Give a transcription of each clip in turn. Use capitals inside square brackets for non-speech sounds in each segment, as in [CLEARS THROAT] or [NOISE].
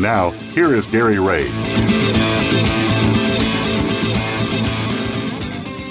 Now, here is Gary Ray.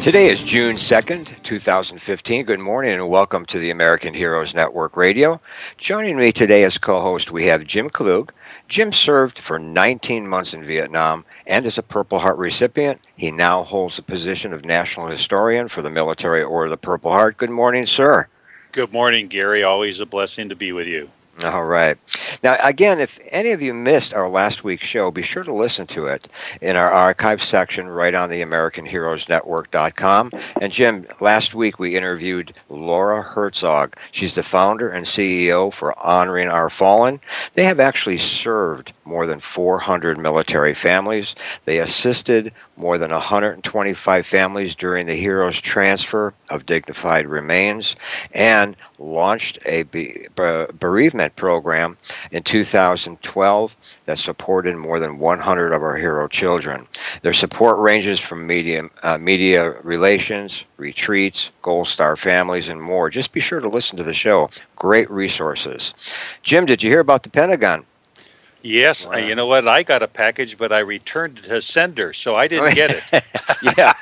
Today is June 2nd, 2015. Good morning and welcome to the American Heroes Network Radio. Joining me today as co host, we have Jim Klug. Jim served for 19 months in Vietnam and is a Purple Heart recipient. He now holds the position of National Historian for the Military Order of the Purple Heart. Good morning, sir. Good morning, Gary. Always a blessing to be with you. All right. Now, again, if any of you missed our last week's show, be sure to listen to it in our archive section right on the AmericanHeroesNetwork.com. And Jim, last week we interviewed Laura Herzog. She's the founder and CEO for Honoring Our Fallen. They have actually served more than 400 military families. They assisted more than 125 families during the hero's transfer of dignified remains and launched a bereavement program in 2012 that supported more than 100 of our hero children. Their support ranges from media, uh, media relations, retreats, Gold Star families, and more. Just be sure to listen to the show. Great resources. Jim, did you hear about the Pentagon? Yes, wow. you know what? I got a package, but I returned it to sender, so I didn't get it. [LAUGHS] yeah.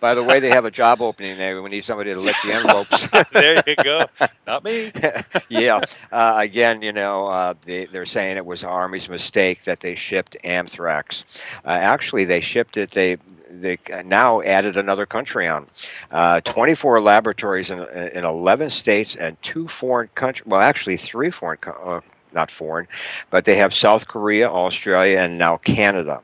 By the way, they have a job opening there. We need somebody to lift the envelopes. [LAUGHS] there you go. Not me. [LAUGHS] yeah. Uh, again, you know, uh, they, are saying it was Army's mistake that they shipped anthrax. Uh, actually, they shipped it. They they now added another country on. Uh, 24 laboratories in, in 11 states and two foreign countries. Well, actually, three foreign uh, not foreign, but they have South Korea, Australia, and now Canada.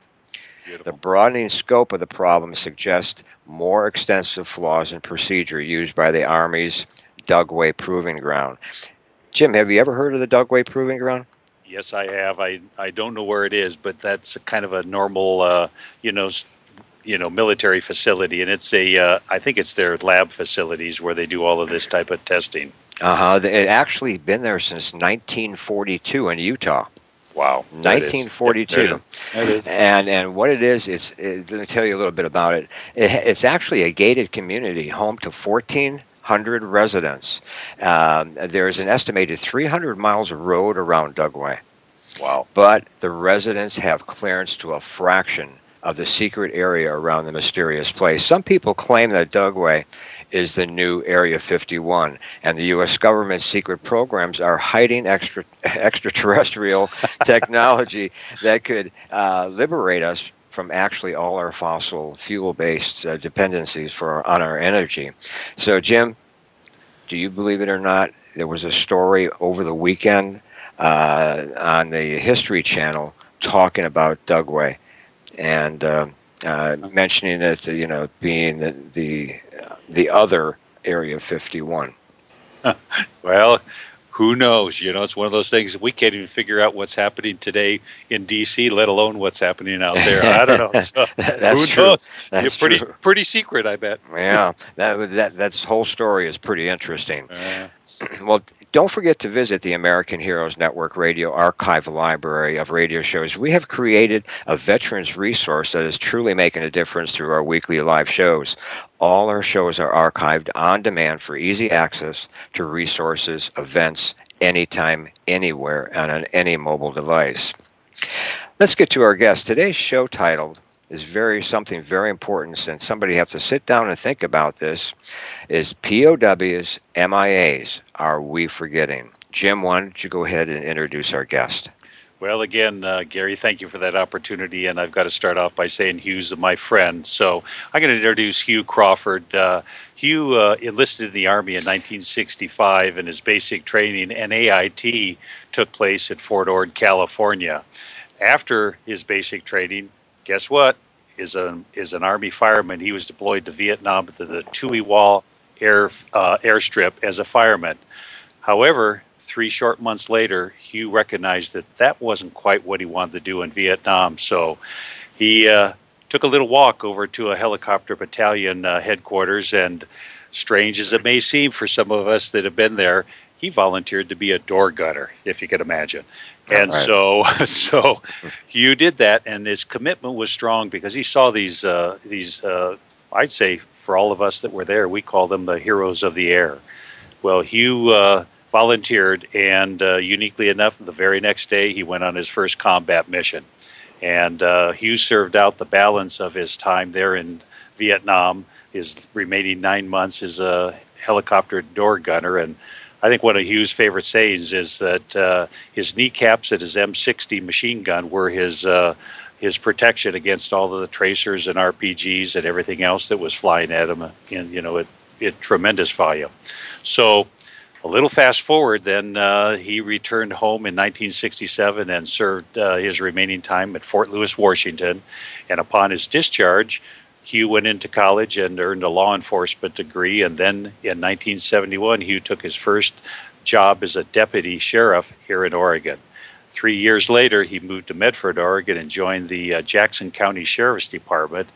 Beautiful. The broadening scope of the problem suggests more extensive flaws in procedure used by the Army's Dugway Proving Ground. Jim, have you ever heard of the Dugway Proving Ground? Yes, I have. I, I don't know where it is, but that's kind of a normal, uh, you know, you know, military facility, and it's a. Uh, I think it's their lab facilities where they do all of this type of testing. Uh huh. It actually been there since 1942 in Utah. Wow, 1942. And and what it is, it's it, let me tell you a little bit about it. it. It's actually a gated community, home to 1,400 residents. Um, there's an estimated 300 miles of road around Dugway. Wow. But the residents have clearance to a fraction of the secret area around the mysterious place. Some people claim that Dugway is the new Area 51. And the U.S. government's secret programs are hiding extra, [LAUGHS] extraterrestrial [LAUGHS] technology that could uh, liberate us from actually all our fossil fuel based uh, dependencies for on our energy. So, Jim, do you believe it or not? There was a story over the weekend uh, on the History Channel talking about Dugway and uh, uh, mentioning it, you know, being the, the the other Area 51? [LAUGHS] well, who knows? You know, it's one of those things we can't even figure out what's happening today in D.C., let alone what's happening out there. I don't know. [LAUGHS] So, That's who true. knows? That's pretty true. pretty secret, I bet. yeah, that that that whole story is pretty interesting. Uh, [CLEARS THROAT] well, don't forget to visit the American Heroes Network Radio Archive Library of radio shows. We have created a veterans resource that is truly making a difference through our weekly live shows. All our shows are archived on demand for easy access to resources, events, anytime, anywhere, and on any mobile device. Let's get to our guest. Today's show titled is very something very important since somebody has to sit down and think about this is POWs, MIAs, are we forgetting? Jim, why don't you go ahead and introduce our guest? Well, again, uh, Gary, thank you for that opportunity. And I've got to start off by saying Hugh's my friend. So I'm going to introduce Hugh Crawford. Uh, Hugh uh, enlisted in the Army in 1965, and his basic training, NAIT, took place at Fort Ord, California. After his basic training, guess what? Is a is an Army fireman. He was deployed to Vietnam to the Chu Lai air uh, airstrip as a fireman. However, three short months later, Hugh recognized that that wasn't quite what he wanted to do in Vietnam. So he uh, took a little walk over to a helicopter battalion uh, headquarters, and strange as it may seem for some of us that have been there, he volunteered to be a door gunner, if you can imagine. And right. so, [LAUGHS] so Hugh did that, and his commitment was strong because he saw these, uh, these. Uh, I'd say for all of us that were there, we call them the heroes of the air. Well, Hugh uh, volunteered, and uh, uniquely enough, the very next day he went on his first combat mission. And uh, Hugh served out the balance of his time there in Vietnam. His remaining nine months as a helicopter door gunner, and I think one of Hugh's favorite sayings is that uh, his kneecaps at his M60 machine gun were his uh, his protection against all of the tracers and RPGs and everything else that was flying at him in you know at, at tremendous volume. So a little fast forward, then uh, he returned home in 1967 and served uh, his remaining time at Fort Lewis, Washington. And upon his discharge, Hugh went into college and earned a law enforcement degree. And then in 1971, Hugh took his first job as a deputy sheriff here in Oregon. Three years later, he moved to Medford, Oregon, and joined the uh, Jackson County Sheriff's Department.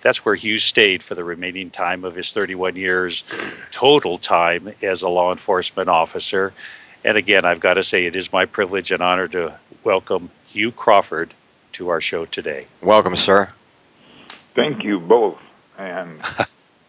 That's where Hugh stayed for the remaining time of his 31 years total time as a law enforcement officer. And again, I've got to say, it is my privilege and honor to welcome Hugh Crawford to our show today. Welcome, sir. Thank you both. And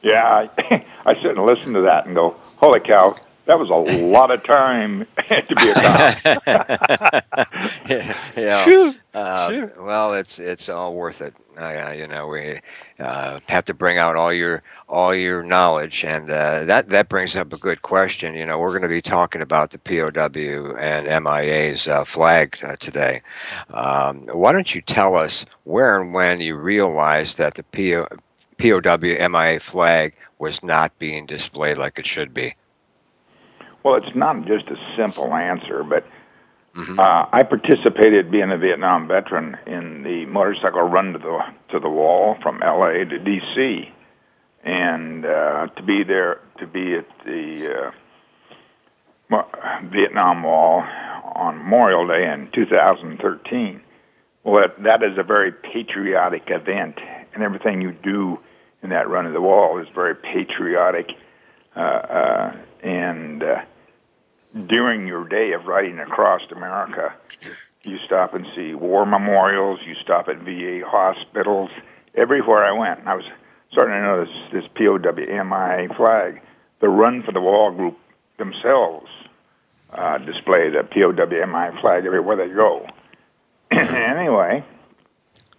yeah, I, [LAUGHS] I sit and listen to that and go, holy cow, that was a lot of time [LAUGHS] to be a cop. [LAUGHS] yeah, yeah. Uh, sure. Well, it's it's all worth it. Uh, you know, we uh, have to bring out all your all your knowledge, and uh, that that brings up a good question. You know, we're going to be talking about the POW and MIA's uh, flag uh, today. Um, why don't you tell us where and when you realized that the PO, POW MIA flag was not being displayed like it should be? Well, it's not just a simple answer, but Mm-hmm. Uh, I participated, being a Vietnam veteran, in the motorcycle run to the to the wall from L.A. to D.C. And uh, to be there, to be at the uh, Vietnam Wall on Memorial Day in 2013. Well, that, is a very patriotic event, and everything you do in that run of the wall is very patriotic. Uh, uh, and uh, during your day of riding across America, you stop and see war memorials, you stop at VA hospitals. Everywhere I went, I was starting to notice this POWMI flag. The Run for the Wall group themselves uh, display the POWMI flag everywhere they go. [CLEARS THROAT] anyway,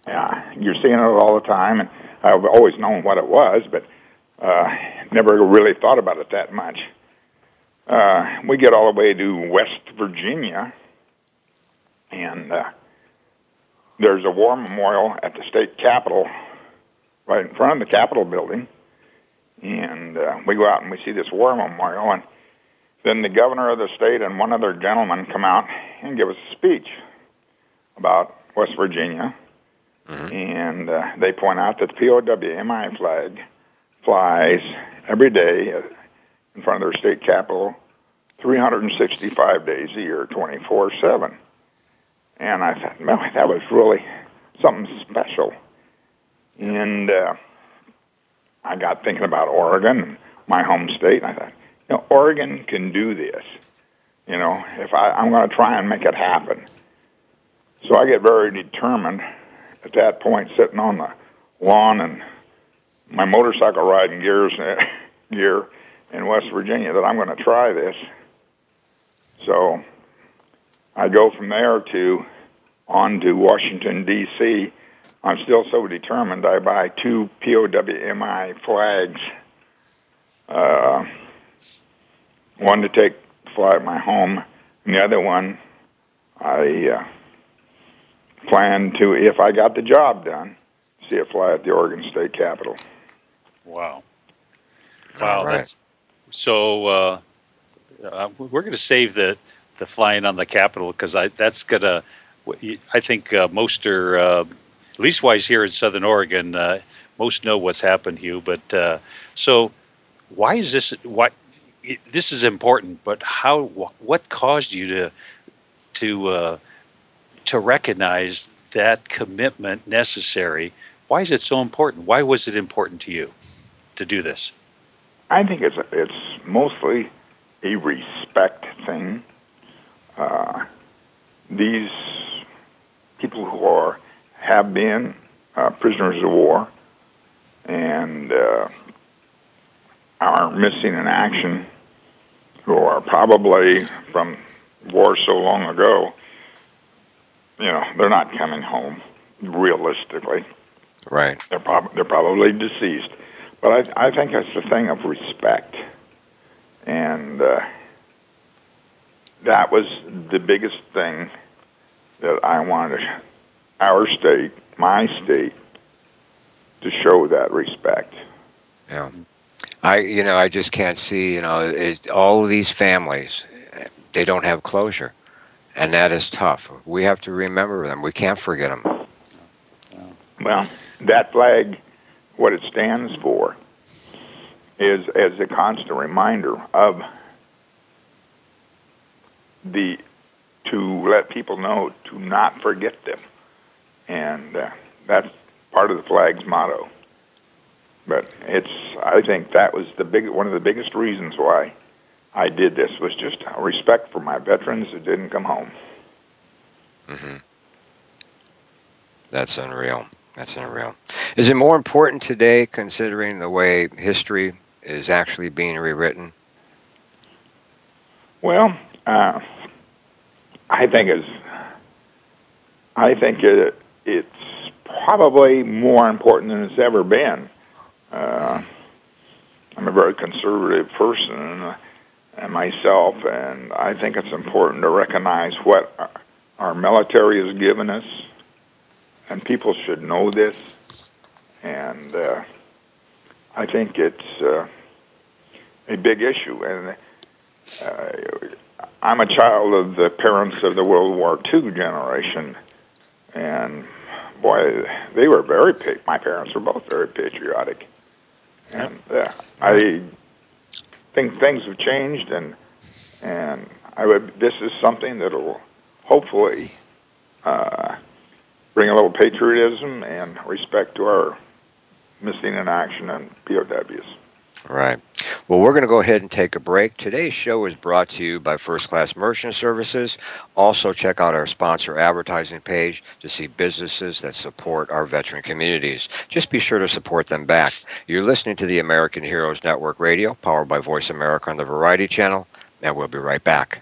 yeah, you're seeing it all the time, and I've always known what it was, but uh, never really thought about it that much. Uh, we get all the way to West Virginia, and uh, there's a war memorial at the state capitol, right in front of the Capitol building. And uh, we go out and we see this war memorial, and then the governor of the state and one other gentleman come out and give us a speech about West Virginia. Mm-hmm. And uh, they point out that the POWMI flag flies every day in front of their state capitol 365 days a year, 24 7. And I thought, man, that was really something special. And uh, I got thinking about Oregon, my home state, and I thought, you know, Oregon can do this. You know, if I, I'm going to try and make it happen. So I get very determined at that point, sitting on the lawn and my motorcycle riding gears [LAUGHS] gear in West Virginia, that I'm going to try this. So I go from there to on to Washington D.C. I'm still so determined. I buy two POWMI flags. Uh, one to take fly at my home, and the other one I uh, plan to, if I got the job done, see it fly at the Oregon State Capitol. Wow. Wow, right. that's so. Uh, uh, we're going to save the the flying on the Capitol because I that's gonna. I think uh, most are uh, leastwise here in Southern Oregon. Uh, most know what's happened, Hugh. But uh, so, why is this? Why it, this is important? But how? What caused you to to uh, to recognize that commitment necessary? Why is it so important? Why was it important to you to do this? I think it's it's mostly a respect thing. Uh, these people who are have been uh, prisoners of war and uh, are missing in action, who are probably from war so long ago, you know, they're not coming home realistically. Right. They're, prob- they're probably deceased. But I, I think it's the thing of respect. And uh, that was the biggest thing that I wanted our state, my state, to show that respect. Yeah. I, you know, I just can't see, you know, it, all of these families, they don't have closure. And that is tough. We have to remember them. We can't forget them. Well, that flag, what it stands for, is as a constant reminder of the to let people know to not forget them, and uh, that's part of the flag's motto. But it's I think that was the big one of the biggest reasons why I did this was just respect for my veterans that didn't come home. Mm-hmm. That's unreal. That's unreal. Is it more important today, considering the way history is actually being rewritten? Well, uh, I think it's I think it, it's probably more important than it's ever been. Uh, I'm a very conservative person and, and myself, and I think it's important to recognize what our, our military has given us, and people should know this. And uh, I think it's uh, a big issue, and uh, I'm a child of the parents of the World War II generation, and boy, they were very. My parents were both very patriotic, and uh, I think things have changed, and and I would. This is something that will hopefully uh, bring a little patriotism and respect to our missing in action and POWs. Right. Well, we're going to go ahead and take a break. Today's show is brought to you by First Class Merchant Services. Also, check out our sponsor advertising page to see businesses that support our veteran communities. Just be sure to support them back. You're listening to the American Heroes Network Radio, powered by Voice America on the Variety Channel, and we'll be right back.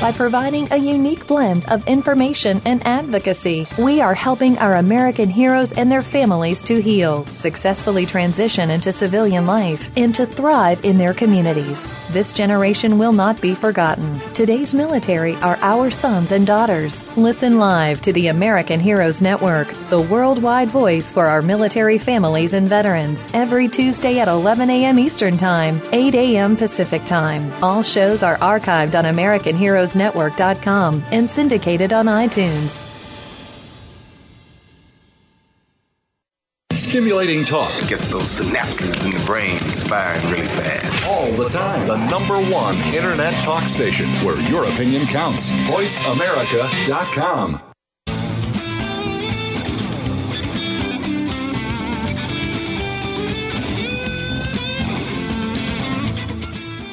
By providing a unique blend of information and advocacy, we are helping our American heroes and their families to heal, successfully transition into civilian life, and to thrive in their communities. This generation will not be forgotten. Today's military are our sons and daughters. Listen live to the American Heroes Network, the worldwide voice for our military families and veterans, every Tuesday at 11 a.m. Eastern Time, 8 a.m. Pacific Time. All shows are archived on American Heroes Network.com and syndicated on iTunes. Stimulating talk It gets those synapses in the brain firing really fast. all the time. The number one internet talk station where your opinion counts. VoiceAmerica.com.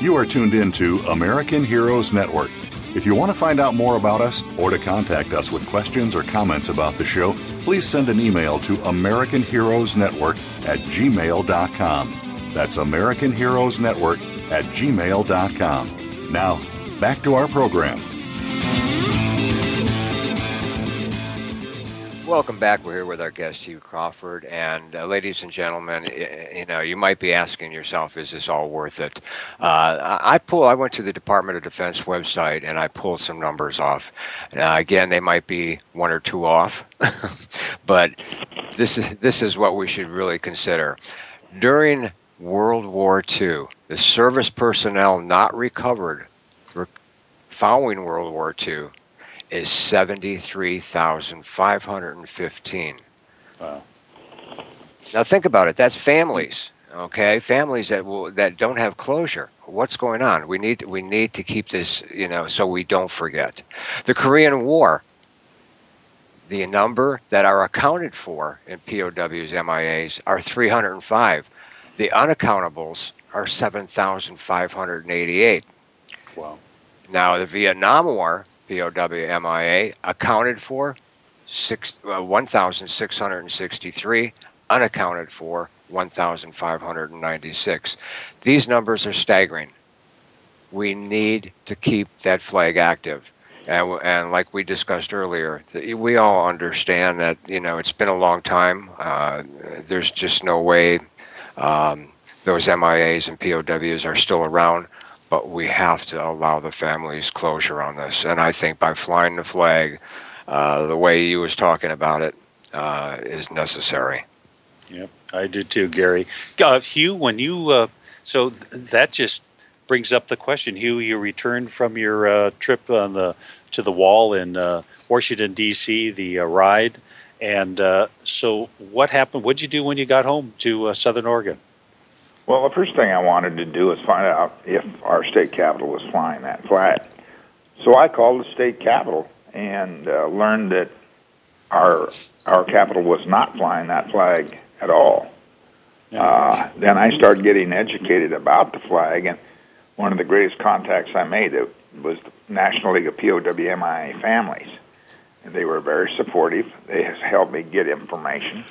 You are tuned in to American Heroes Network. If you want to find out more about us or to contact us with questions or comments about the show, please send an email to American Heroes Network at gmail.com. That's American Heroes Network at gmail.com. Now, back to our program. Welcome back. We're here with our guest Hugh Crawford, and uh, ladies and gentlemen, you know you might be asking yourself, "Is this all worth it?" Uh, I pull. I went to the Department of Defense website and I pulled some numbers off. Uh, again, they might be one or two off, [LAUGHS] but this is this is what we should really consider. During World War II, the service personnel not recovered following World War II is 73,515. Wow. Now think about it. That's families, okay? Families that will that don't have closure. What's going on? We need we need to keep this, you know, so we don't forget. The Korean War. The number that are accounted for in POWs, MIAs are 305. The unaccountables are 7,588. Wow. Now, the Vietnam War, POWMIA, accounted for six, uh, 1,663, unaccounted for 1,596. These numbers are staggering. We need to keep that flag active. And, and like we discussed earlier, we all understand that you know it's been a long time. Uh, there's just no way um, those MIAs and POWs are still around but we have to allow the families closure on this. And I think by flying the flag, uh, the way you was talking about it, uh, is necessary. Yep, I do too, Gary. Uh, Hugh, when you uh, so th- that just brings up the question, Hugh. You returned from your uh, trip on the to the wall in uh, Washington D.C. The ride, and so what happened? What did you do when you got home to Southern Oregon? Well, the first thing I wanted to do was find out if our state capital was flying that flag. So I called the state capital and uh, learned that our our capital was not flying that flag at all. Uh, then I started getting educated about the flag, and one of the greatest contacts I made was the National League of POWMIA families. And they were very supportive. They helped me get information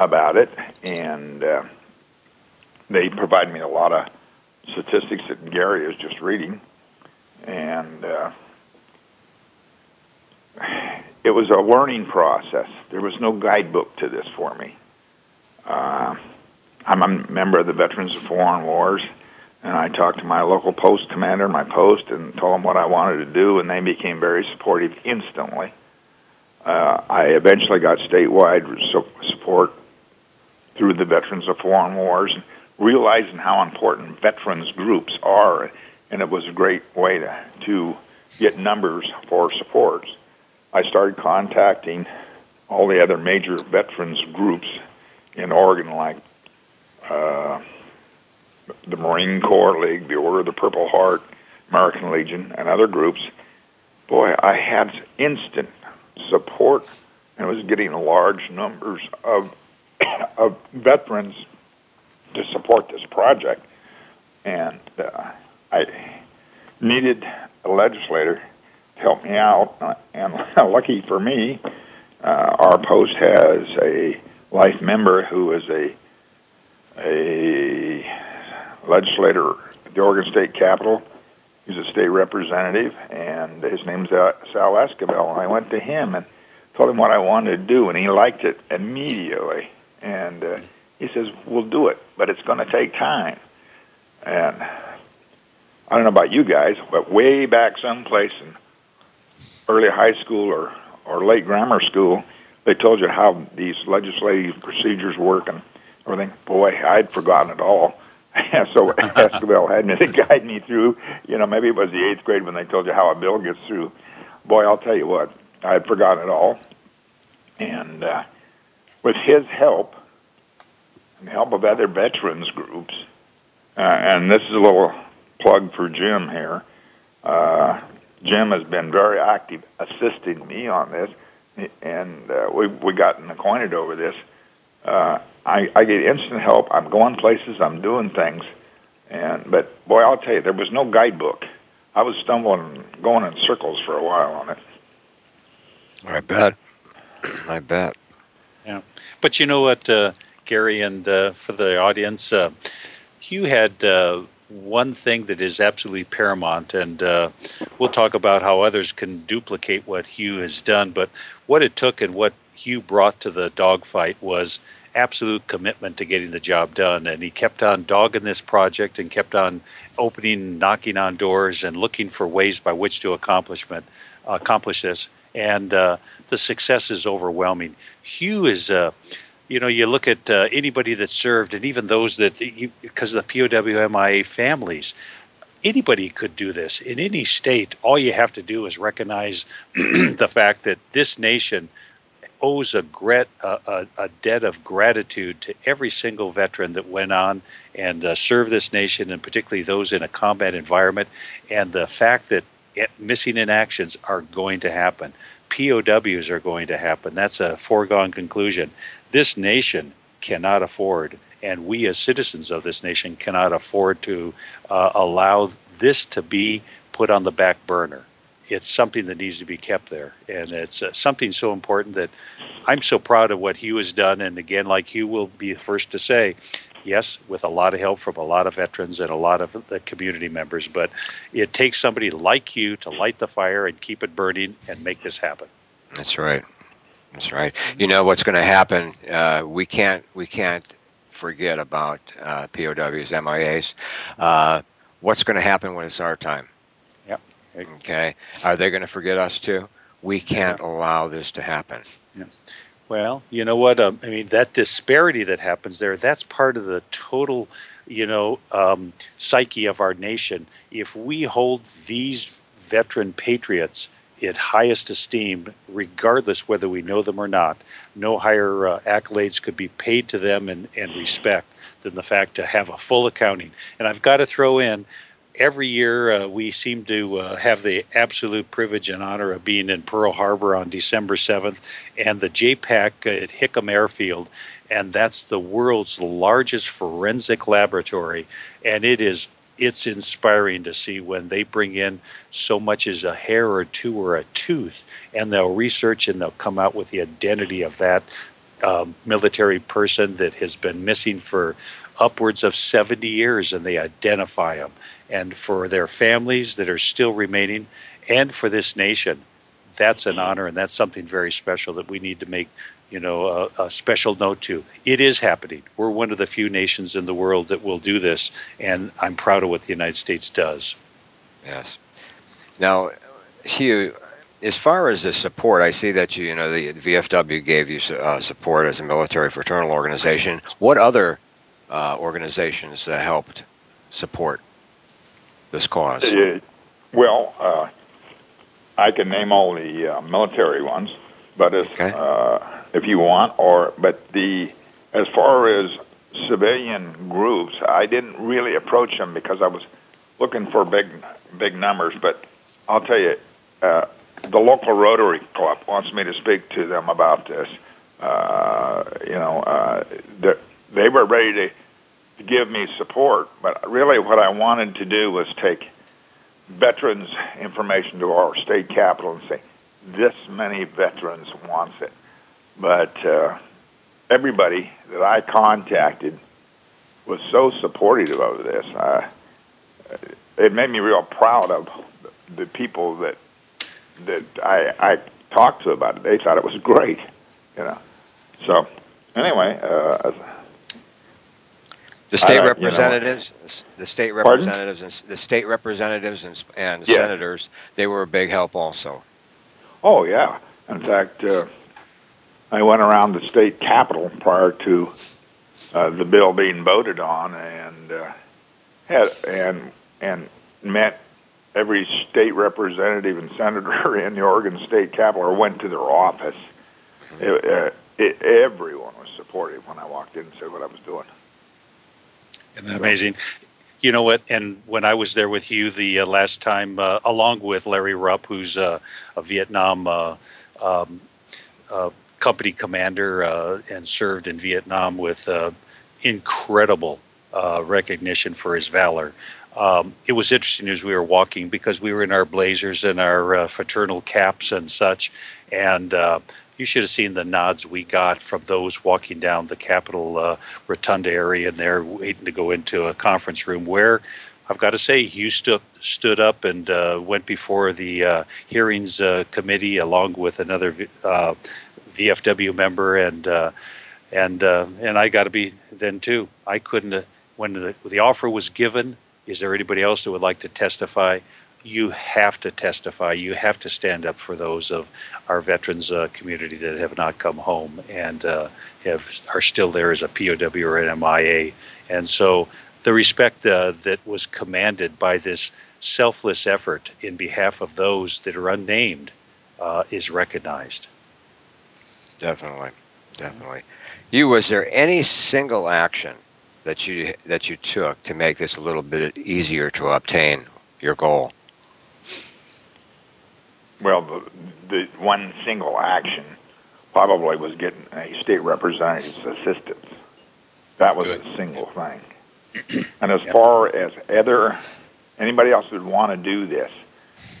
about it, and uh, they provide me a lot of statistics that Gary is just reading, and uh, it was a learning process. There was no guidebook to this for me. Uh, I'm a member of the Veterans of Foreign Wars, and I talked to my local post commander, my post, and told them what I wanted to do, and they became very supportive instantly. Uh, I eventually got statewide support through the Veterans of Foreign Wars realizing how important veterans groups are, and it was a great way to, to get numbers for supports. I started contacting all the other major veterans groups in Oregon, like uh, the Marine Corps League, the Order of the Purple Heart, American Legion, and other groups. Boy, I had instant support and was getting large numbers of [COUGHS] of veterans to support this project, and uh, I needed a legislator to help me out. And [LAUGHS] lucky for me, uh, our post has a life member who is a a legislator at the Oregon State Capitol. He's a state representative, and his name's Sal Esquivel. And I went to him and told him what I wanted to do, and he liked it immediately. And uh, he says, "We'll do it, but it's going to take time." And I don't know about you guys, but way back someplace in early high school or or late grammar school, they told you how these legislative procedures work and everything. Boy, I'd forgotten it all. [LAUGHS] so Esquivel had me [LAUGHS] to guide me through. You know, maybe it was the eighth grade when they told you how a bill gets through. Boy, I'll tell you what, I had forgotten it all. And uh, with his help, and help of other veterans groups. Uh, and this is a little plug for Jim here. Uh, Jim has been very active assisting me on this, and uh, we we gotten acquainted over this. Uh, I, I get instant help. I'm going places. I'm doing things, and but boy, I'll tell you, there was no guidebook. I was stumbling, going in circles for a while on it. I bet. I bet. Yeah, but you know what? Uh, Gary, and uh, for the audience, Hugh had uh, one thing that is absolutely paramount, and uh, we'll talk about how others can duplicate what Hugh has done, but what it took and what Hugh brought to the dogfight was absolute commitment to getting the job done. And he kept on dogging this project and kept on opening, knocking on doors, and looking for ways by which to accomplishment, accomplish this. And uh, the success is overwhelming. Hugh is. Uh, you know, you look at uh, anybody that served, and even those that, because of the POWMIA families, anybody could do this in any state. All you have to do is recognize [CLEARS THROAT] the fact that this nation owes a, grat, a, a, debt of gratitude to every single veteran that went on and uh, served this nation, and particularly those in a combat environment. And the fact that missing in actions are going to happen, POWs are going to happen. That's a foregone conclusion. This nation cannot afford, and we as citizens of this nation cannot afford to uh, allow this to be put on the back burner it's something that needs to be kept there, and it's uh, something so important that I'm so proud of what Hugh has done. And again, like Hugh will be the first to say, yes, with a lot of help from a lot of veterans and a lot of the community members, but it takes somebody like you to light the fire and keep it burning and make this happen. That's right. That's right. You know what's going to happen? Uh, we can't. We can't forget about uh, POWs, MIAs. Uh, what's going to happen when it's our time? Yep. Okay. Are they going to forget us too? We can't allow this to happen. Yeah. Well, you know what? Um, I mean, that disparity that happens there, that's part of the total, you know, um, psyche of our nation. If we hold these veteran patriots in highest esteem, regardless whether we know them or not, no higher uh, accolades could be paid to them and, and respect than the fact to have a full accounting. And I've got to throw in every year uh, we seem to uh, have the absolute privilege and honor of being in Pearl Harbor on December 7th and the JPAC at Hickam Airfield. And that's the world's largest forensic laboratory. And it is it's inspiring to see when they bring in so much as a hair or two or a tooth, and they'll research and they'll come out with the identity of that um, military person that has been missing for upwards of 70 years, and they identify them and for their families that are still remaining, and for this nation. That's an honor, and that's something very special that we need to make, you know, a, a, special note to. It is happening. We're one of the few nations in the world that will do this, and I'm proud of what the United States does. Yes. Now, Hugh, as far as the support, I see that you, you know, the VFW gave you uh, support as a military fraternal organization. What other uh, organizations uh, helped support? this cause? Uh, well, uh, I can name all the uh, military ones, but if okay. If you want, or but the as far as civilian groups, I didn't really approach them because I was looking for big big numbers. But I'll tell you, uh, the local Rotary Club wants me to speak to them about this. Uh, you know, uh, they were ready to to give me support. But really, what I wanted to do was take veterans' information to our state capital and say, this many veterans wants it. But uh, everybody that I contacted was so supportive of this. Uh, it made me real proud of the people that that I, I talked to about it. They thought it was great, you know. So anyway, uh, the state representatives, you know, the state representatives, and the state representatives and, and yeah. senators, they were a big help also. Oh yeah. In fact, uh, I went around the state capitol prior to uh, the bill being voted on, and uh, had and and met every state representative and senator [LAUGHS] in the Oregon State Capitol, or went to their office. It, uh, it, everyone was supportive when I walked in and said what I was doing. And amazing. You know what? And when I was there with you the uh, last time, uh, along with Larry Rupp, who's uh, a Vietnam uh, um, uh, company commander uh, and served in Vietnam with incredible recognition for his valor. Um, it was interesting as we were walking because we were in our blazers and our fraternal caps and such, and you should have seen the nods we got from those walking down the Capitol uh, Rotunda area and they're waiting to go into a conference room where I've got to say, Hugh stood stood up and uh, went before the uh, hearings uh, committee along with another uh, VFW member, and uh, and uh, and I got to be then too. I couldn't when the, the offer was given. Is there anybody else that would like to testify? You have to testify. You have to stand up for those of our veterans community that have not come home and have are still there as a POW or an MIA, and so the respect uh, that was commanded by this selfless effort in behalf of those that are unnamed uh, is recognized. Definitely, definitely. You was there any single action that you that you took to make this a little bit easier to obtain your goal? Well, the, the one single action probably was getting a state representative's assistance. That was Good. a single thing. and as far as other anybody else would want to do this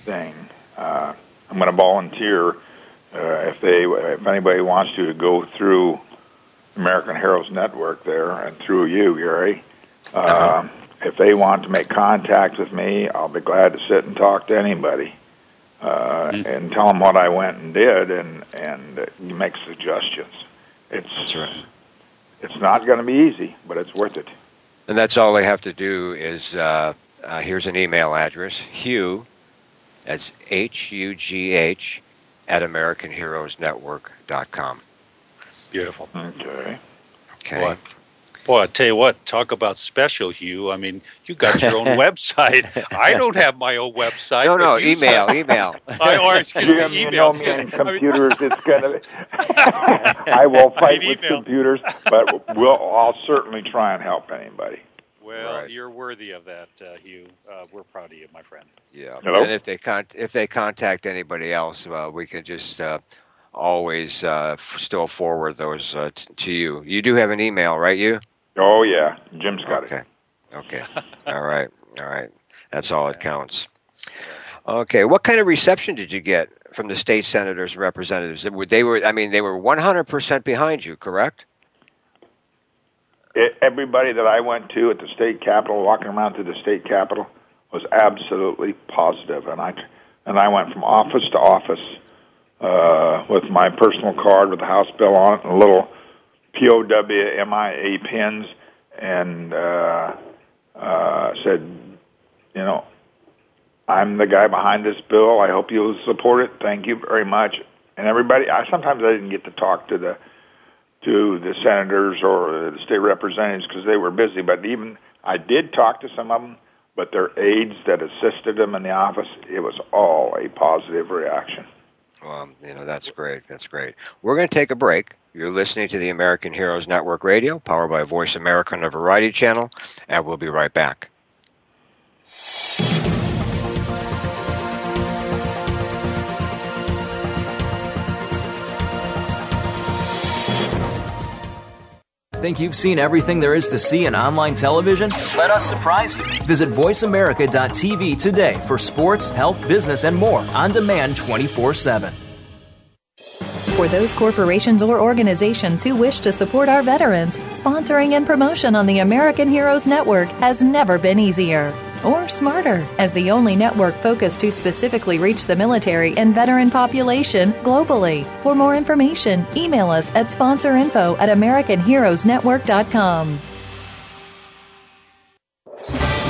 thing, uh, I'm going to volunteer uh, if they if anybody wants to, go through American Heroes Network there and through you, Gary. Uh, uh-huh. If they want to make contact with me, I'll be glad to sit and talk to anybody uh, mm-hmm. and tell them what I went and did, and and make suggestions. It's That's right. it's not going to be easy, but it's worth it. And that's all they have to do is uh, uh, here's an email address, Hugh, that's H U G H, at AmericanHeroesNetwork.com. Beautiful. Okay. Okay. Well, Boy, I tell you what, talk about special, Hugh. I mean, you got your own [LAUGHS] website. I don't have my own website. No, no, email, [LAUGHS] email. I, or excuse me, email. You know me and computers. It's gonna. [LAUGHS] I will fight with computers, but we'll. I'll certainly try and help anybody. Well, right. you're worthy of that, uh, Hugh. Uh, we're proud of you, my friend. Yeah. Hello? And if they con- if they contact anybody else, uh, we can just uh, always uh, f- still forward those uh, t- to you. You do have an email, right? You? Oh yeah, Jim's got okay. it. Okay. Okay. [LAUGHS] all right. All right. That's all it counts. Okay. What kind of reception did you get from the state senators and representatives? They were. I mean, they were 100% behind you, correct? It, everybody that I went to at the state capitol, walking around to the state capitol, was absolutely positive, and I and I went from office to office uh, with my personal card with the House bill on it and little POWMIA pins and uh, uh, said, you know, I'm the guy behind this bill. I hope you'll support it. Thank you very much. And everybody, I sometimes I didn't get to talk to the to the senators or the state representatives because they were busy. But even I did talk to some of them, but their aides that assisted them in the office, it was all a positive reaction. Well, you know, that's great. That's great. We're going to take a break. You're listening to the American Heroes Network Radio, powered by Voice America on a Variety Channel, and we'll be right back. Think you've seen everything there is to see in online television? Let us surprise you. Visit VoiceAmerica.tv today for sports, health, business, and more on demand 24 7. For those corporations or organizations who wish to support our veterans, sponsoring and promotion on the American Heroes Network has never been easier or smarter as the only network focused to specifically reach the military and veteran population globally. For more information, email us at sponsorinfo at americanheroesnetwork.com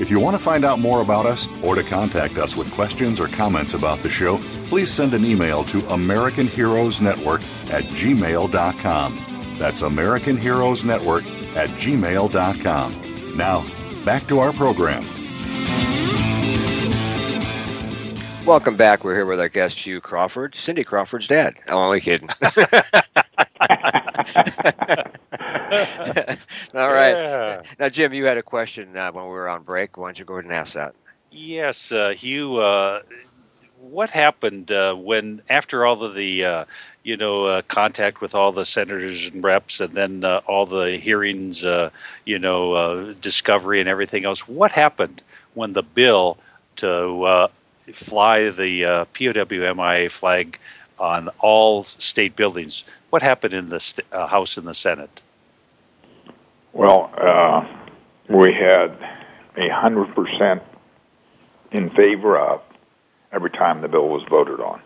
If you want to find out more about us or to contact us with questions or comments about the show, please send an email to American Heroes Network at gmail.com. That's American Heroes Network at gmail.com. Now, back to our program. Welcome back. We're here with our guest, Hugh Crawford, Cindy Crawford's dad. I'm only kidding. [LAUGHS] [LAUGHS] [LAUGHS] All right. Yeah. Now, Jim, you had a question uh, when we were on break. Why don't you go ahead and ask that? Yes, uh, Hugh. Uh, what happened uh, when, after all of the, uh, you know, uh, contact with all the senators and reps, and then uh, all the hearings, uh, you know, uh, discovery and everything else? What happened when the bill to uh, fly the uh, POWMIA flag on all state buildings? What happened in the st- uh, House and the Senate? Well, uh, we had a hundred percent in favor of every time the bill was voted on.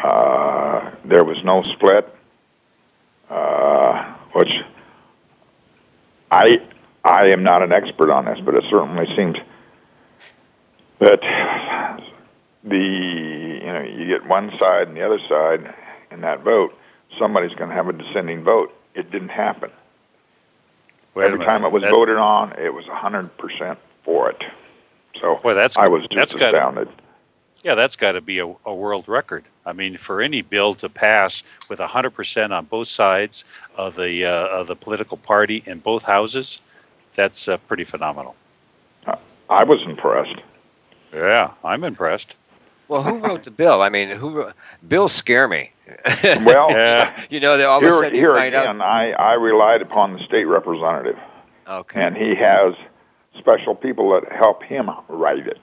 Uh, there was no split, uh, which I I am not an expert on this, but it certainly seems that the you know you get one side and the other side in that vote, somebody's going to have a dissenting vote. It didn't happen. Wait Every time it was That- voted on, it was 100% for it. So Boy, that's I was that's just got- astounded. Yeah, that's got to be a, a world record. I mean, for any bill to pass with 100% on both sides of the uh, of the political party in both houses, that's uh, pretty phenomenal. I was impressed. Yeah, I'm impressed. Well, who wrote the bill? I mean, who wrote, bills scare me. Well, Yeah. [LAUGHS] you know, they all of a here, sudden you here find again, out. I, I relied upon the state representative, Okay. and he has special people that help him write it,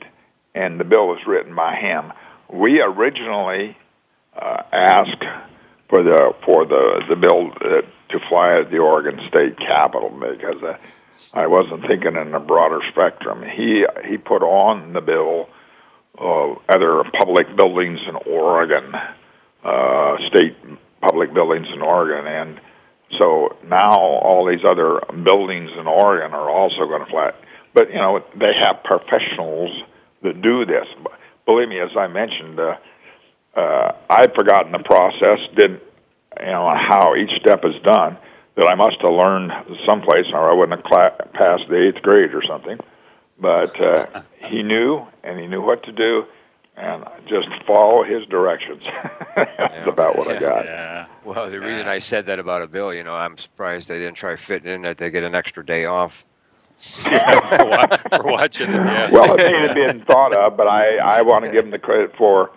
and the bill was written by him. We originally uh, asked for the for the the bill uh, to fly at the Oregon State Capitol because uh, I wasn't thinking in a broader spectrum. He he put on the bill uh, other public buildings in Oregon, uh, state public buildings in Oregon, and so now all these other buildings in Oregon are also going to fly. But you know they have professionals that do this. Believe me, as I mentioned, uh, uh, I'd forgotten the process, didn't you know how each step is done. That I must have learned someplace, or I wouldn't have cla- passed the eighth grade or something. But uh, [LAUGHS] he knew, and he knew what to do, and just follow his directions. [LAUGHS] That's about what I got. Yeah. Well, the reason I said that about a bill, you know, I'm surprised they didn't try fitting in that they get an extra day off. [LAUGHS] for, for watching it. Yeah. Well, it may have been thought of, but I, I want to give them the credit for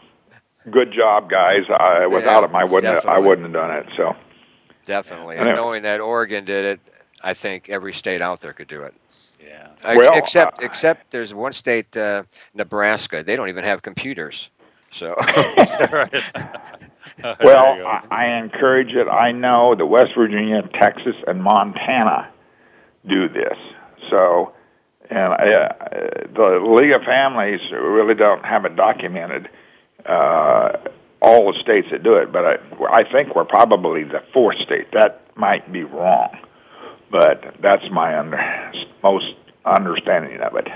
good job, guys. I, without Yeah, them, I wouldn't have, I wouldn't have done it. So Definitely. I And knowing that Oregon did it, I think every state out there could do it. Yeah. Well, except uh, except there's one state, uh, Nebraska. They don't even have computers. So [LAUGHS] [LAUGHS] well. I, I encourage it. I know that West Virginia, Texas, and Montana do this. So, and uh, the League of Families really don't have it documented. Uh, all the states that do it, but I, I think we're probably the fourth state. That might be wrong, but that's my under, most understanding of it.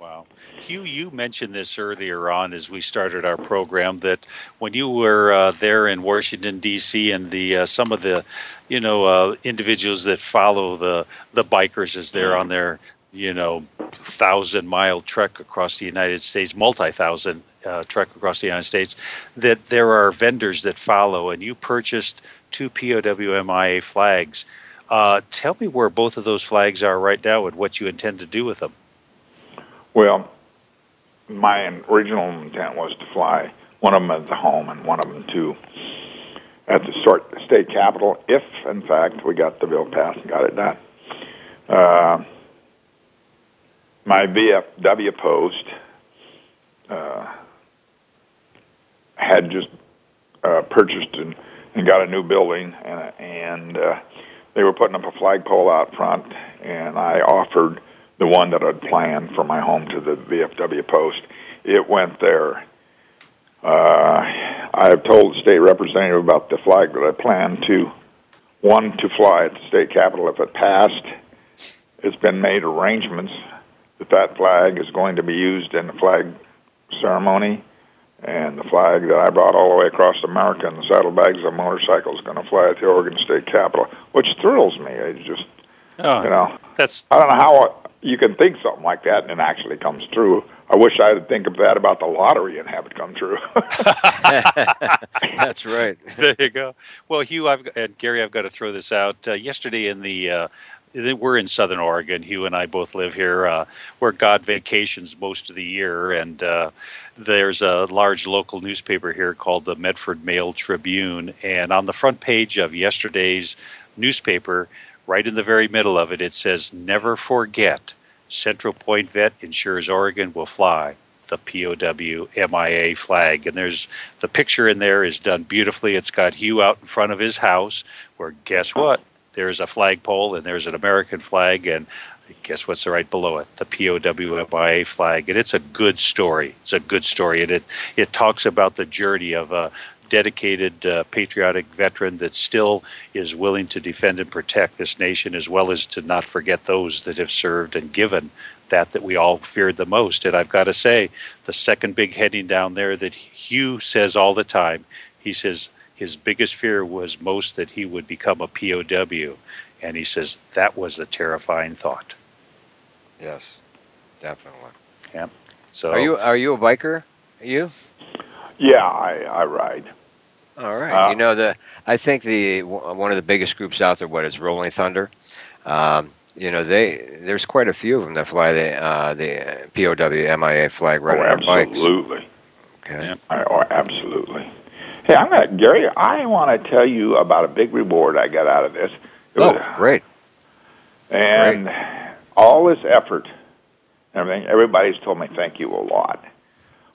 Wow. Hugh, you mentioned this earlier on as we started our program that when you were uh, there in Washington D.C. and the uh, some of the, you know, uh, individuals that follow the the bikers as they're on their, you know, thousand mile trek across the United States, multi thousand uh, trek across the United States, that there are vendors that follow, and you purchased two POWMIA flags. Uh, tell me where both of those flags are right now and what you intend to do with them. Well, my original intent was to fly one of them at the home and one of them to at the state capitol, if in fact we got the bill passed and got it done. Uh, my VFW post uh, had just uh, purchased and, and got a new building, and, and uh, they were putting up a flagpole out front, and I offered the one that I'd planned for my home to the VFW post. It went there. Uh, I've told the state representative about the flag that I plan to, one, to fly at the state capitol if it passed. It's been made arrangements that that flag is going to be used in the flag ceremony, and the flag that I brought all the way across America in the saddlebags of a motorcycle is going to fly at the Oregon State Capitol, which thrills me. It's just, Oh, you know, that's I don't know how you can think something like that and it actually comes true. I wish I would think of that about the lottery and have it come true. [LAUGHS] [LAUGHS] That's right. [LAUGHS] there you go. Well, Hugh, I've and Gary, I've got to throw this out. Uh, yesterday in the uh, we're in Southern Oregon. Hugh and I both live here. Uh, where God vacations most of the year, and uh, there's a large local newspaper here called the Medford Mail Tribune. And on the front page of yesterday's newspaper, right in the very middle of it, it says, "Never forget." Central Point Vet ensures Oregon will fly the POW MIA flag. And there's the picture in there is done beautifully. It's got Hugh out in front of his house, where guess what? There's a flagpole and there's an American flag, and guess what's right below it? The POW MIA flag. And it's a good story. It's a good story. And it, it talks about the journey of a dedicated, uh, patriotic veteran that still is willing to defend and protect this nation, as well as to not forget those that have served and given that that we all feared the most. And I've got to say, the second big heading down there that Hugh says all the time, he says his biggest fear was most that he would become a POW, and he says that was a terrifying thought. Yes, definitely. Yeah. So Are you are you a biker? Are you? yeah, I, I ride. All right. Uh, you know the I think the one of the biggest groups out there. What is Rolling Thunder? Um, you know they there's quite a few of them that fly the uh, the POW MIA flag right oh, on their bikes. absolutely. Okay. Yeah. I, oh, absolutely. Hey, I'm gonna Gary. I want to tell you about a big reward I got out of this. It Oh, was- great. and all this effort, and everything. Everybody's told me thank you a lot.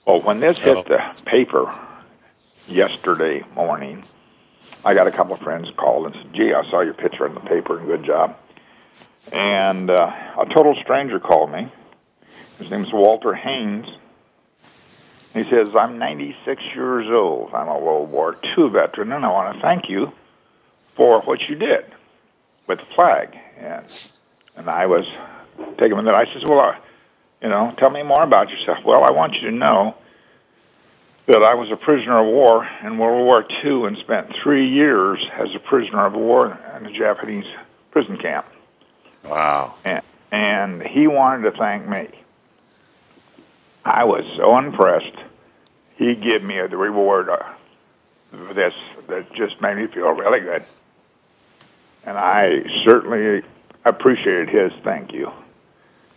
Well, when this Oh. hit the paper yesterday morning, I got a couple of friends called and said, "Gee, I saw your picture in the paper, and good job." And uh, a total stranger called me. His name's Walter Haynes. He says, I'm 96 years old. I'm a World War II veteran, and I want to thank you for what you did with the flag. And, and I was taking him there. I says, Well, uh, you know, tell me more about yourself. Well, I want you to know that I was a prisoner of war in World War II and spent three years as a prisoner of war in a Japanese prison camp. Wow. And, and he wanted to thank me. I was so impressed. He gave me the reward uh, for this that just made me feel really good. And I certainly appreciated his thank you.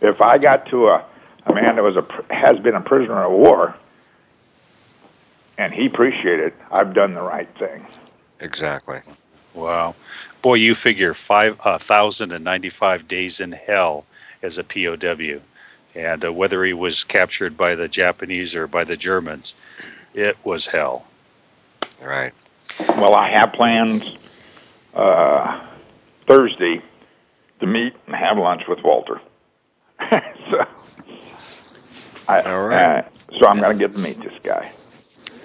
If I got to a, a man that was a has been a prisoner of war, and he appreciated it, I've done the right thing. Exactly. Wow. Boy, you figure five uh, thousand and ninety-five days in hell as a POW, and uh, whether he was captured by the Japanese or by the Germans, it was hell. Right. Well, I have plans uh, Thursday to meet and have lunch with Walter. [LAUGHS] so, I, All right. uh, so I'm going to get to meet this guy.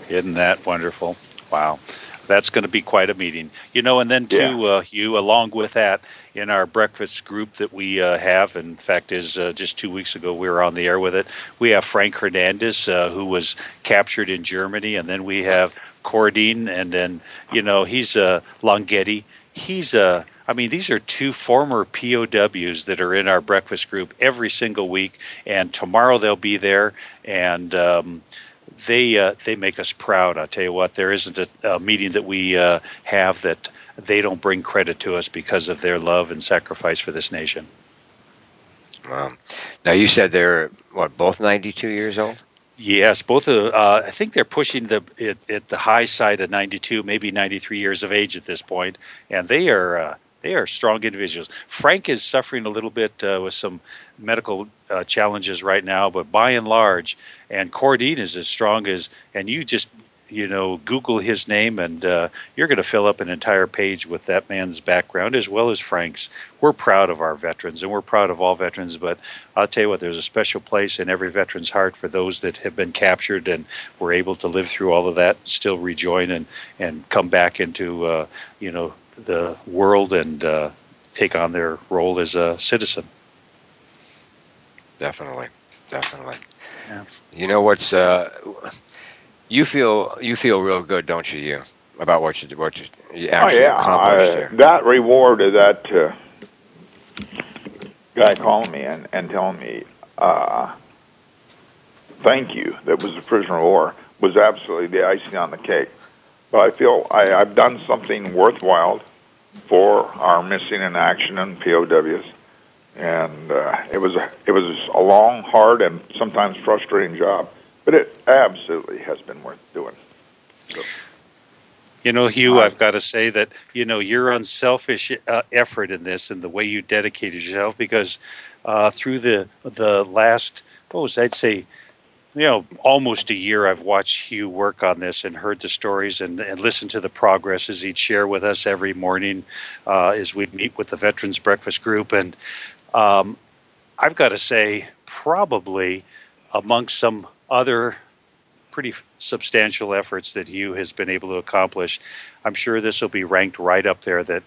Isn't that wonderful? Wow. That's going to be quite a meeting. You know, and then, too, Yeah. uh, you, along with that, in our breakfast group that we uh, have, in fact, is uh, just two weeks ago we were on the air with it. We have Frank Hernandez, uh, who was captured in Germany, and then we have Cordine, and then, you know, he's uh, Longhetti. He's Uh, I mean, these are two former POWs that are in our breakfast group every single week, and tomorrow they'll be there, and um, they uh, they make us proud. I tell you what, there isn't a, a meeting that we uh, have that they don't bring credit to us because of their love and sacrifice for this nation. Um, now you said they're what both 92 years old. Yes, both. of uh, I think they're pushing the at, at the high side of 92, maybe 93 years of age at this point, and they are uh, they are strong individuals. Frank is suffering a little bit uh, with some medical uh, challenges right now, but by and large, and Cordine is as strong as. And you just you know Google his name, and uh, you're going to fill up an entire page with that man's background as well as Frank's. We're proud of our veterans, and we're proud of all veterans. But I'll tell you what, there's a special place in every veteran's heart for those that have been captured and were able to live through all of that, still rejoin and and come back into uh, you know the world and uh, take on their role as a citizen. Definitely, definitely. Yeah. You know what's uh, you feel you feel real good, don't you? You about what you what you, you Oh actually yeah, accomplished I, here. that reward of that uh, guy calling me and, and telling me uh, thank you that was a prisoner of war was absolutely the icing on the cake. But I feel I, I've done something worthwhile for our missing in action and POWs, and uh, it was a, it was a long, hard, and sometimes frustrating job, but it absolutely has been worth doing. So, You know, Hugh, I've got to say that you know your unselfish uh, effort in this and the way you dedicated yourself, because uh, through the the last, what was I'd say, you know, almost a year, I've watched Hugh work on this and heard the stories and, and listened to the progress as he'd share with us every morning uh, as we'd meet with the Veterans Breakfast Group, and um, I've got to say, probably amongst some other pretty substantial efforts that Hugh has been able to accomplish. I'm sure this will be ranked right up there that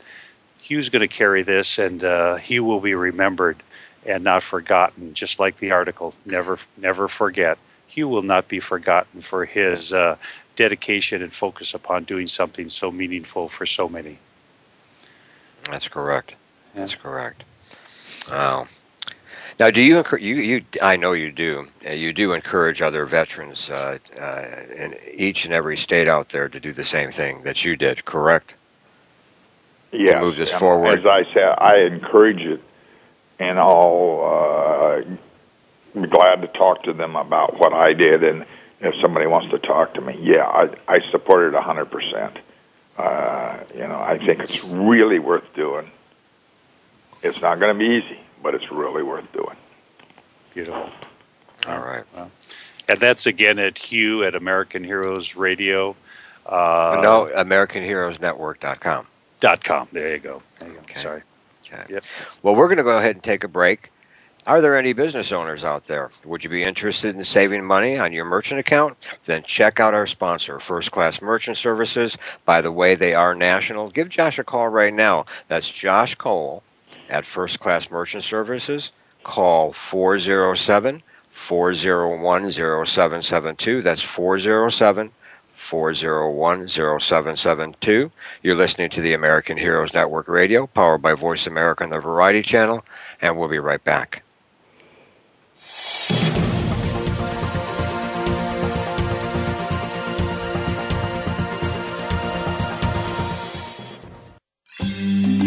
Hugh's going to carry this and uh, he will be remembered and not forgotten, just like the article. Never, never forget. Hugh will not be forgotten for his uh, dedication and focus upon doing something so meaningful for so many. That's correct. That's correct. Wow. Now, do you encourage you? You, I know you do. uh, You do encourage other veterans uh, uh, in each and every state out there to do the same thing that you did. Correct? yes, move this forward. As I say, I encourage it, and I'll be glad to talk to them about what I did. And if somebody wants to talk to me, yeah, I, I support it hundred percent. Uh, You know, I think it's really worth doing. It's not going to be easy, but it's really worth doing. Beautiful. All right. And that's again at Hugh at American Heroes Radio. Uh, no, AmericanHeroesNetwork.com. Dot com. There you go. There you go. Okay. Sorry. Okay. Yep. Well, we're going to go ahead and take a break. Are there any business owners out there? Would you be interested in saving money on your merchant account? Then check out our sponsor, First Class Merchant Services. By the way, they are national. Give Josh a call right now. That's Josh Cole at First Class Merchant Services. Call 407 401 0772. That's 407 401 0772. You're listening to the American Heroes Network Radio, powered by Voice America and the Variety Channel, and we'll be right back.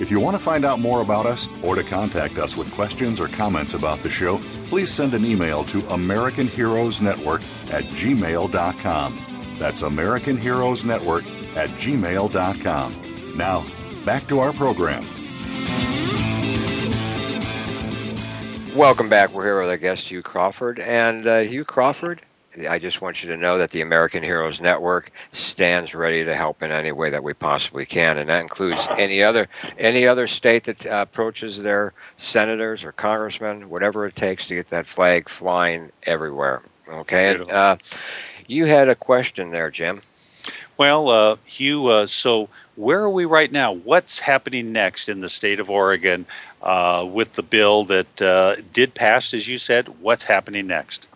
If you want to find out more about us or to contact us with questions or comments about the show, please send an email to American Heroes Network at gmail.com. That's American Heroes Network at gmail.com. Now, back to our program. Welcome back. We're here with our guest, Hugh Crawford. And uh, Hugh Crawford, I just want you to know that the American Heroes Network stands ready to help in any way that we possibly can, and that includes any other any other state that uh, approaches their senators or congressmen, whatever it takes to get that flag flying everywhere. Okay, and, uh, you had a question there, Jim. Well, uh, Hugh, uh, so where are we right now? What's happening next in the state of Oregon uh, with the bill that uh, did pass, as you said? What's happening next?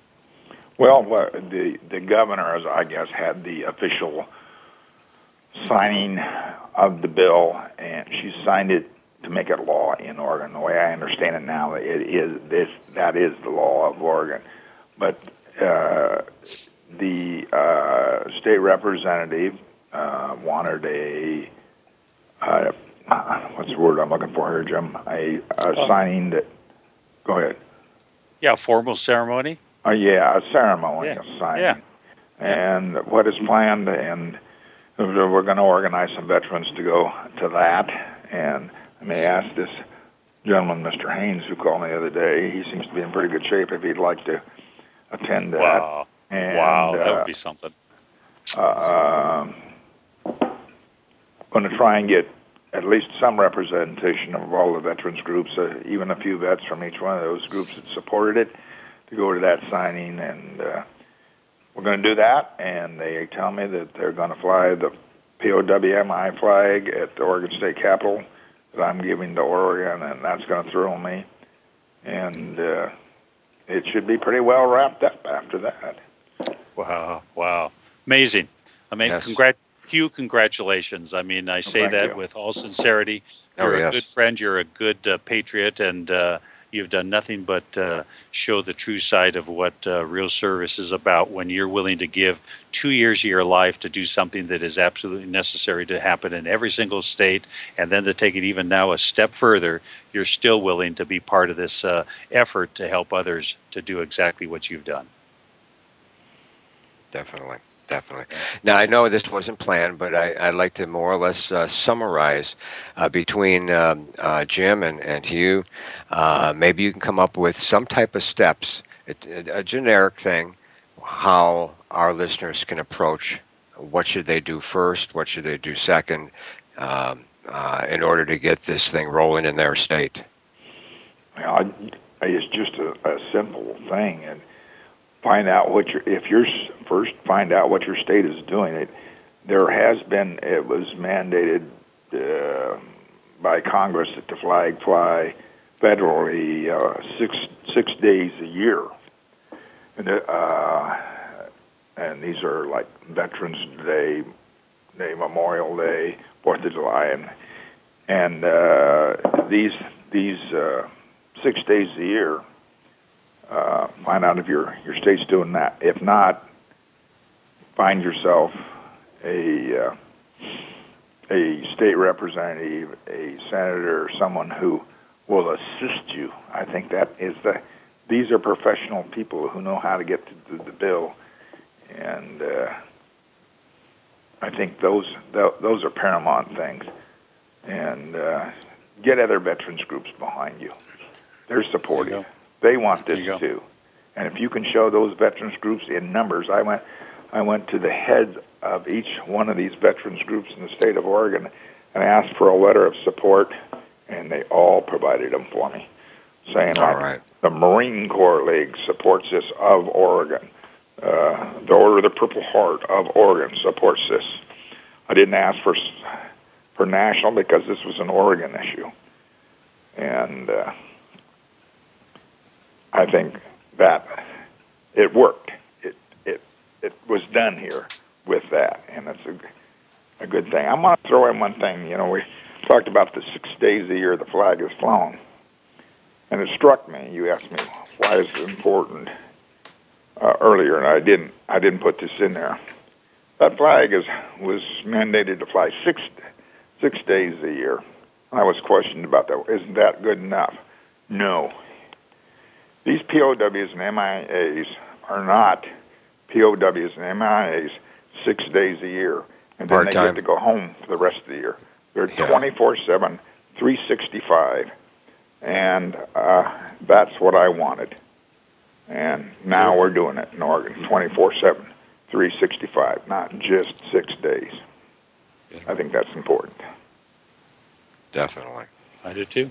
Well, the the governor, as I guess, had the official signing of the bill, and she signed it to make it law in Oregon. The way I understand it now, it is this that is the law of Oregon. But uh, the uh, state representative uh, wanted a uh, what's the word I'm looking for here, Jim? A, a Uh, signing that. Go ahead. Yeah, formal ceremony. Uh, yeah, a ceremony, Yeah. a signing. Yeah. And what is planned, and we're going to organize some veterans to go to that. And I may ask this gentleman, Mr. Haynes, who called me the other day. He seems to be in pretty good shape if he'd like to attend that. Wow. And, wow, that uh, would be something. uh, going to try and get at least some representation of all the veterans groups, uh, even a few vets from each one of those groups that supported it, to go to that signing. And uh, we're going to do that. And they tell me that they're going to fly the POWMI flag at the Oregon State Capitol that I'm giving to Oregon, and that's going to thrill me. And uh, it should be pretty well wrapped up after that. Wow, wow, amazing. I mean, Yes. congrat- Hugh, congratulations. I mean, I say thank that you. with all sincerity. Oh, You're a yes. good friend. You're a good uh, patriot, and uh, you've done nothing but uh, show the true side of what uh, real service is about. When you're willing to give two years of your life to do something that is absolutely necessary to happen in every single state, and then to take it even now a step further, you're still willing to be part of this uh, effort to help others to do exactly what you've done. Definitely, definitely. Now I know this wasn't planned, but I, I'd like to more or less uh, summarize uh, between um, uh, Jim and, and Hugh. Uh, maybe you can come up with some type of steps, a, a generic thing, how our listeners can approach. What should they do first? What should they do second? Um, uh, in order to get this thing rolling in their state. I, it's just a, a simple thing, and find out what your if you're first find out what your state is doing. It there has been it was mandated uh, by Congress that the flag fly federally uh, six six days a year, and uh, and these are like Veterans Day, Day Memorial Day, Fourth of July, and and uh, these these uh, six days a year. Uh, find out if your your state's doing that. If not, find yourself a uh, a state representative, a senator, someone who will assist you. I think that is the. These are professional people who know how to get to the, the bill, and uh, I think those tho- those are paramount things. And uh, get other veterans groups behind you. They're supportive. They want this too. And if you can show those veterans groups in numbers, I went I went to the heads of each one of these veterans groups in the state of Oregon and asked for a letter of support, and they all provided them for me, saying All like right. the Marine Corps League supports this of Oregon. Uh, the Order of the Purple Heart of Oregon supports this. I didn't ask for for national because this was an Oregon issue, and uh, I think that it worked. It it it was done here with that, and it's a a good thing. I'm going to throw in one thing. You know, we talked about the six days a year the flag is flown, and it struck me. You asked me why is it important uh, earlier, and I didn't. I didn't put this in there. That flag is was mandated to fly six six days a year. I was questioned about that. Isn't that good enough? No. These POWs and MIAs are not POWs and MIAs six days a year, and then they Part-time. get to go home for the rest of the year. They're Yeah. 24/7, 365, and uh, that's what I wanted. And now we're doing it in Oregon 24 7, 365, not just six days. I think that's important. Definitely. I do too.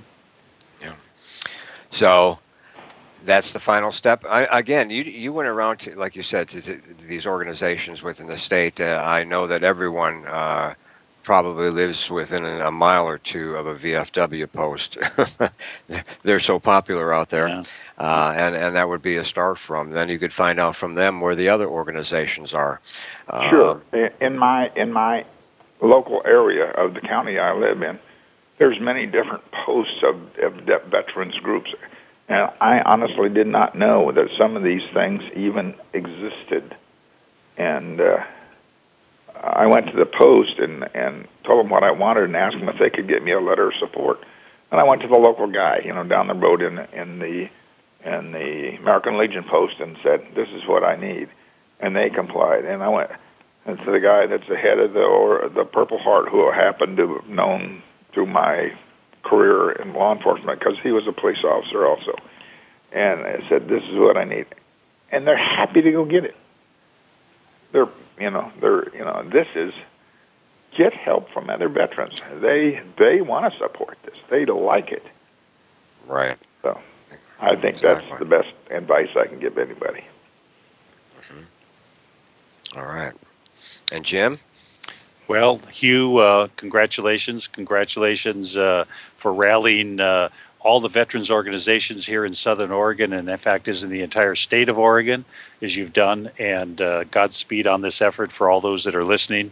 Yeah. So that's the final step. I, again, you you went around to, like you said, to, to these organizations within the state. Uh, I know that everyone uh, probably lives within a mile or two of a VFW post. [LAUGHS] They're so popular out there, Yeah. uh, and and that would be a start from. Then you could find out from them where the other organizations are. Uh, Sure. In- In my in my local area of the county I live in, there's many different posts of, of veterans groups, and I honestly did not know that some of these things even existed. And uh, I went to the post and and told them what I wanted and asked them if they could get me a letter of support. And I went to the local guy, you know, down the road in in the in the American Legion post and said, "This is what I need," and they complied. And I went and to the guy that's the head of the or the Purple Heart, who happened to have known through my career in law enforcement because he was a police officer also. And I said, "This is what I need," and they're happy to go get it. They're you know they're you know this is get help from other veterans. They they want to support this. They like it. right. So I think Exactly. that's the best advice I can give anybody. All right. And Jim. Well, Hugh, uh, congratulations. Congratulations uh, for rallying uh, all the veterans organizations here in Southern Oregon, and in fact, is in the entire state of Oregon, as you've done. And uh, Godspeed on this effort for all those that are listening.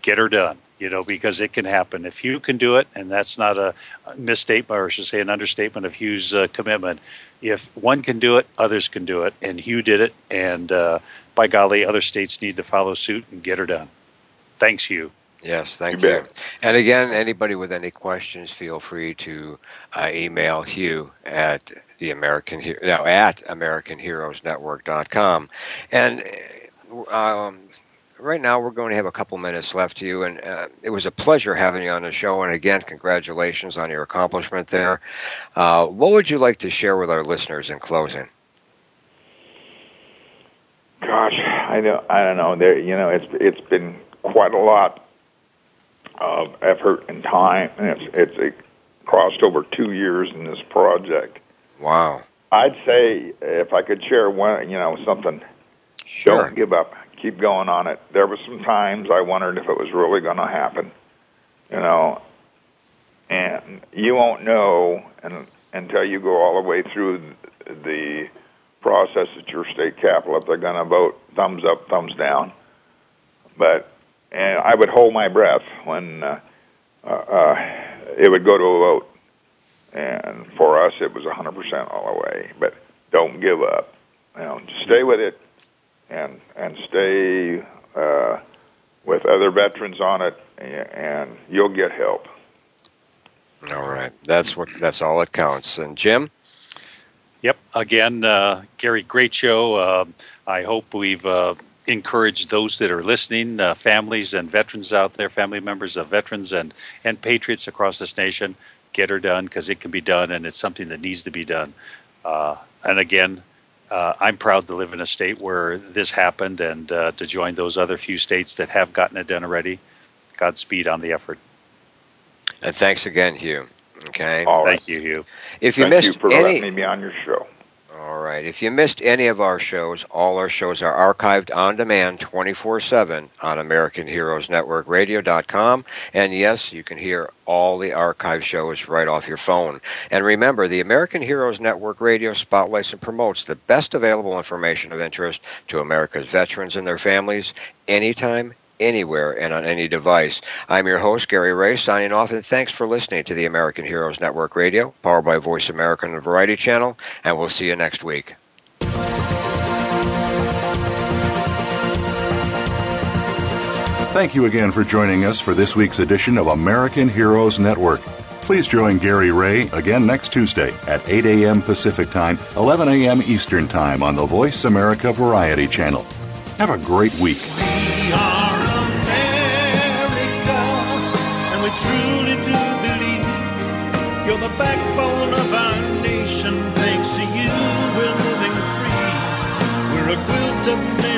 Get her done, you know, because it can happen. If you can do it, and that's not a misstatement, or I should say an understatement of Hugh's uh, commitment. If one can do it, others can do it. And Hugh did it. And uh, by golly, other states need to follow suit and get her done. Thanks, Hugh. Yes, thank You you. And again, anybody with any questions, feel free to uh, email Hugh at the American He- no, at AmericanHeroesNetwork.com. And uh, um, right now, we're going to have a couple minutes left to you, and uh, it was a pleasure having you on the show. And again, congratulations on your accomplishment there. Uh, what would you like to share with our listeners in closing? Gosh, I don't, I don't know. There, you know, it's it's been quite a lot of effort and time, and it's it's it crossed over two years in this project. Wow. I'd say if I could share one, you know, something. Sure. Don't give up. Keep going on it. There were some times I wondered if it was really going to happen, you know, and you won't know and, until you go all the way through the, the process at your state capitol if they're going to vote thumbs up, thumbs down. But and I would hold my breath when uh, uh, uh, it would go to a vote. And for us, it was 100% all the way. But don't give up. You know, stay with it, and and stay uh, with other veterans on it, and you'll get help. All right. That's what. That's all that counts. And Jim. Yep. Again, uh, Gary, great show. Uh, I hope we've encouraged those that are listening, uh, families and veterans out there, family members of veterans and, and patriots across this nation, get her done because it can be done and it's something that needs to be done. Uh, and again, uh, I'm proud to live in a state where this happened and uh, to join those other few states that have gotten it done already. Godspeed on the effort. And thanks again, Hugh. Okay. All right. Thank you, Hugh. If you Thank missed you for any, letting me be on your show. All right. If you missed any of our shows, all our shows are archived on demand 24/7 on AmericanHeroesNetworkRadio.com. And yes, you can hear all the archive shows right off your phone. And remember, the American Heroes Network Radio spotlights and promotes the best available information of interest to America's veterans and their families anytime anywhere and on any device. I'm your host, Gary Ray, signing off, and thanks for listening to the American Heroes Network Radio, powered by Voice America and the Variety Channel, and we'll see you next week. Thank you again for joining us for this week's edition of American Heroes Network. Please join Gary Ray again next Tuesday at 8 a.m. Pacific Time, 11 a.m. Eastern Time on the Voice America Variety Channel. Have a great week. We You're the backbone of our nation. Thanks to you, we're living free. We're a quilt of men.